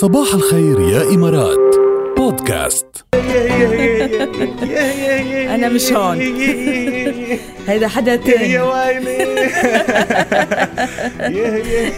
صباح الخير يا إمارات بودكاست أنا مش هون. هيدا حدا يا تاني ويلي. يا يا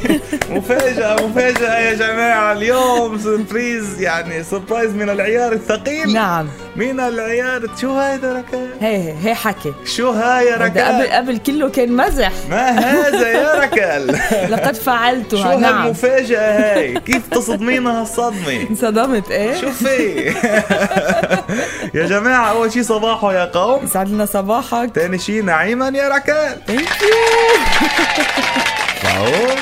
مفاجأة مفاجأة يا جماعة. اليوم surprise يعني surprise من العيار الثقيل. نعم. من العيار. شو هيدا ركال هي هي حكي. شو هاي يا هيدا قبل ركال قبل كله كان مزح. ما هذا يا ركال لقد شو فعلتها نعم. هالمفاجأة هاي؟ كيف تصدمينا هالصدمة انصدمت إيه. شو في؟ يا جماعة أول شي صباحو يا قوم. يسعد لنا صباحك. تاني شي نعيما يا ركال. thank you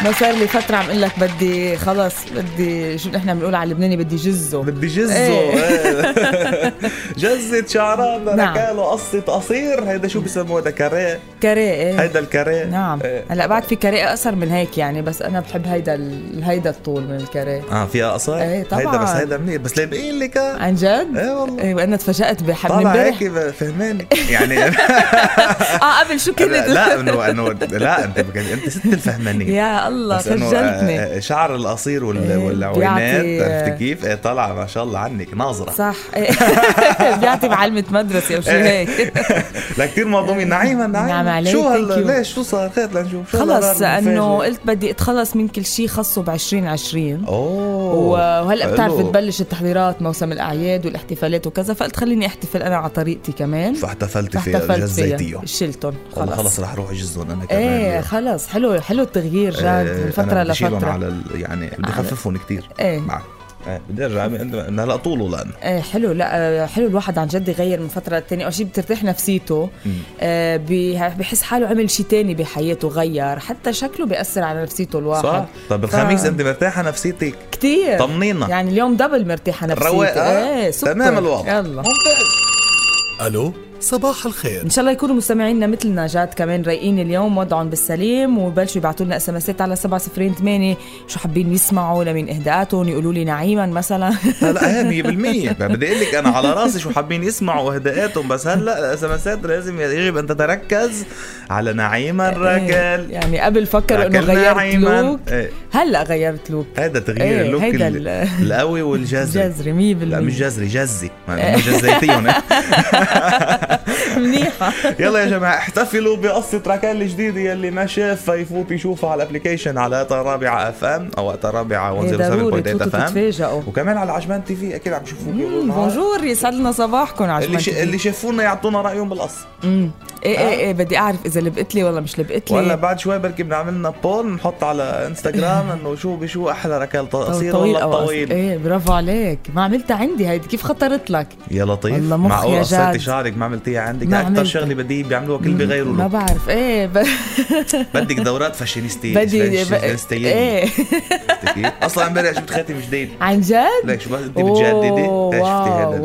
ما صار لي فترة عم أقول لك بدي خلص بدي شو نحن بنقول على اللبناني بدي جزه. بدي جزه. إيه. إيه. جزة شعران نعم. وقصة قصير. هيدا شو بسموه؟ هيدا كاريه. كاريه إيه. هيدا الكاريه. نعم. إيه. هلأ بعد في كاريه أقصر من هيك يعني بس أنا بحب هيدا ال- هيدا الطول من الكاريه. آه فيها قصر؟ إيه، طبعاً. هيدا بس هيدا منيح. بس لايقين لك. عن جد؟ إيه والله. إيه وأنا تفاجأت بحب امبارح هيك فهماني يعني آه قبل شو كنت؟ لا إنه إنه لا أنت أنت ست الفهمانيه يا الله خجلتني آه، آه، شعر القصير وال- إيه، والعوينات بيعطي- عرفتي كيف؟ إيه طالعه ما شاء الله عنك ناظرة. صح. بيعطي معلمة مدرسة أو شيء إيه. هيك. لا كثير مهضومين نعيما نعيما نعم عليك، شو you. ليش؟ شو صار؟ خير لنشوف. شو خلص إنه؟ قلت بدي أتخلص من كل شيء خاصه ب 2020 أوه وهلأ بتعرف. تبلش التحضيرات موسم الأعياد والاحتفالات وكذا فقلت خليني أحتفل أنا على طريقتي كمان. فاحتفلتي فيها فاحتفلت جزيتيهم شلتهم خلص. خلص رح أروح أجزهم أنا كمان. إيه. خلص. حلو حلو التغيير. جد إيه، من أنا فترة لفترة. على ال... يعني بدي أخففهم كثير إيه. معك. إيه بدي أرجع هلا طوله لأنه إيه حلو. لا آه، حلو الواحد عن جد يغير من فترة للتانية. أول شيء بترتاح نفسيته. آه بي- بحس حاله عمل شيء تاني بحياته غير. حتى شكله بيأثر على نفسيته الواحد. صح. طب الخميس ف- أنت مرتاحة نفسيتك؟ كتير. طمنينا. يعني اليوم دبل مرتاحة نفسيتي. رواقة إيه سكر تمام الوضع. يلا. ألو؟ صباح الخير. إن شاء الله يكونوا مستمعينا مثلنا جاد كمان رايقين اليوم وضعهم بالسليم وبلشوا يبعثوا لنا SMS ات على 708 شو حابين يسمعوا؟ لمين إهداءاتهم؟ يقولوا لي نعيما مثلا. هلا إيه 100% بدي أقول لك أنا على رأسي شو حابين يسمعوا إهداءاتهم بس هلأ ال SMS ات لازم يجب أن تتركز على نعيما إيه، الركل يعني قبل فكر إنه غيرت نعيما. look. إيه. هلأ غيرت look. هذا تغيير إيه، ال look هيدا ال- ال- القوي والجذري. جذري 100% لا مش جذري جزي ما مش جزيتيهم منيحة. يلا يا جماعة احتفلوا بقصة راكال الجديده يلي ما شافها يفوت يشوفها على ال application على وقتها رابعه FM أو ضروري 107.8 تفوتوا FM وكمان على عجمان TV أكيد عم يشوفوا مم، bonjour يسعد لنا صباحكم اللي ش... اللي شافونا يعطونا رأيهم بالقصة. إيه إيه إيه بدي أعرف إذا لبقت لي ولا مش لبقت لي. ولا بعد شوي بركي بنعمل لنا poll نحط على انستغرام إنه شو بشو أحلى ركال قصير طويل ولا. طويل؟ إيه برافو عليك. ما عملتها عندي هيدي. كيف خطرت لك؟ يا لطيف. والله مخ معقول؟ قصيتي. شعرك ما عملتيها عندك؟ أكثر. شغلة بدي بيعملوها كل بغيروا ما بعرف. إيه ب... بدك دورات فاشينيستي بدي ب... فاشينيستية. إيه؟ أصلا امبارح شفت خاتم جديد عن جد؟ ليك شو انت بتجددي؟ شفتي هذا.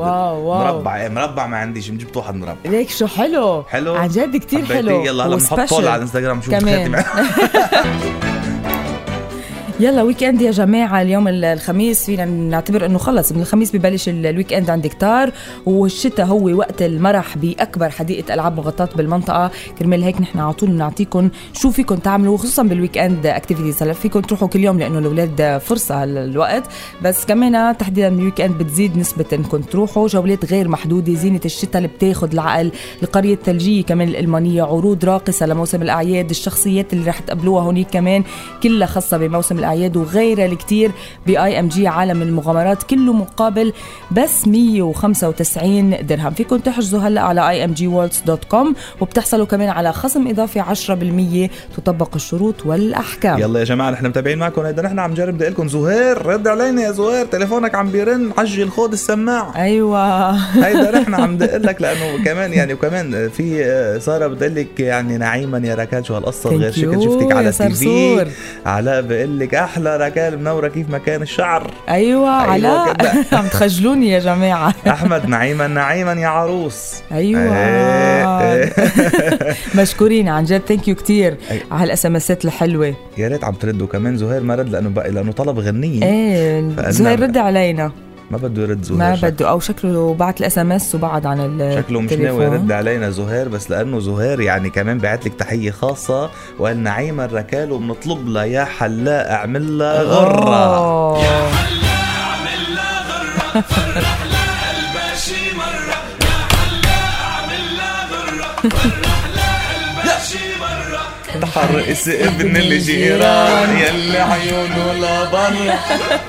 مربع إيه مربع ما عنديش جبت واحد مربع. ليك شو حلو. حلو؟ عن جد كتير؟ حلو يلا هلا بنحط و special. poll على الانستغرام شوف كمان. يلا weekend يا جماعة اليوم ال- الخميس فينا نعتبر إنه خلص من الخميس ببلش ال- ال weekend عند كتار والشتاء هو وقت المرح بأكبر حديقة ألعاب مغطاة بالمنطقة. كرمال هيك نحن على طول بنعطيكم شو فيكم تعملوا خصوصا بال weekend activities هلأ فيكم تروحوا كل يوم لأنه الأولاد فرصة هالوقت بس كمان تحديدا بال weekend بتزيد نسبة انكم تروحوا. جولات غير محدودة زينة الشتاء اللي بتاخذ العقل. القرية الثلجيه كمان الألمانية عروض راقصة لموسم الأعياد. الشخصيات اللي رح تقابلوها هونيك كمان كلها خاصة بموسم الأعياد وغيرها الكتير ب IMG عالم المغامرات كله مقابل بس 195 درهم. فيكم تحجزوا هلا على imgworlds.com وبتحصلوا كمان على خصم إضافي 10% تطبق الشروط والأحكام. يلا يا جماعة نحن متابعين معكم. هيدا نحن عم نجرب بدي لكم زهير رد علينا يا زهير. تليفونك عم بيرن عجل خود السماعه أيوه. هيدا نحن عم دق لك لأنه كمان يعني وكمان في سارة بتقول لك يعني نعيما يا ركال شو إنك غير شكل شفتك على ال TV صرصور. في علاء بقول لك أحلى ركال منوره كيف ما كان الشعر. أيوه علاء. كده. عم تخجلوني يا جماعة. أحمد نعيما نعيما يا عروس. أيوه. إيه. مشكورين عن جد. thank you كثير. على ال SM S ات الحلوة. يا ريت عم تردوا كمان زهير ما رد لأنه بقى لأنه طلب غنية. إيه زهير رد علينا. ما بده يرد زهير ما شكله. بده أو شكله بعت الإس إم إس وبعد عن ال شكله مش ناوي يرد علينا زهير بس لأنه زهير يعني كمان بعت لك تحية خاصة وقال نعيما الركال وبنطلب لها يا حلاق اعمل لها غرة. غرة تحرقس ابن الجيران يلي عيونه لبرا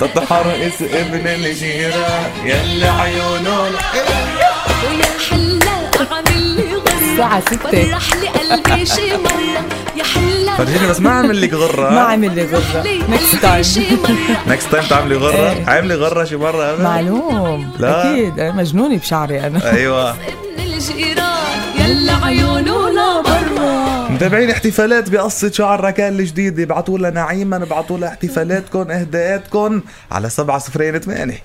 تيتحرقص ابن الجيران يلي عيونه ويا حلاق عامل لي غرة الساعة. فرح لي قلبي شي مرة يا حلاق فرجيني بس ما عمل لك غرة. ما عمل لي غرة. next time next time تعملي غرة؟ إيه. عاملي غرة شي مرة أبدا؟ معلوم. لا. أكيد. أنا مجنونة بشعري أنا. أيوه. ابن الجيران يلا لبرا متابعين احتفالات بقصة شعر راكيل الجديدة ابعتوا لنا نعيما ابعتوا لها احتفالاتكم إهداءاتكم على سبعة صفرين ثمانية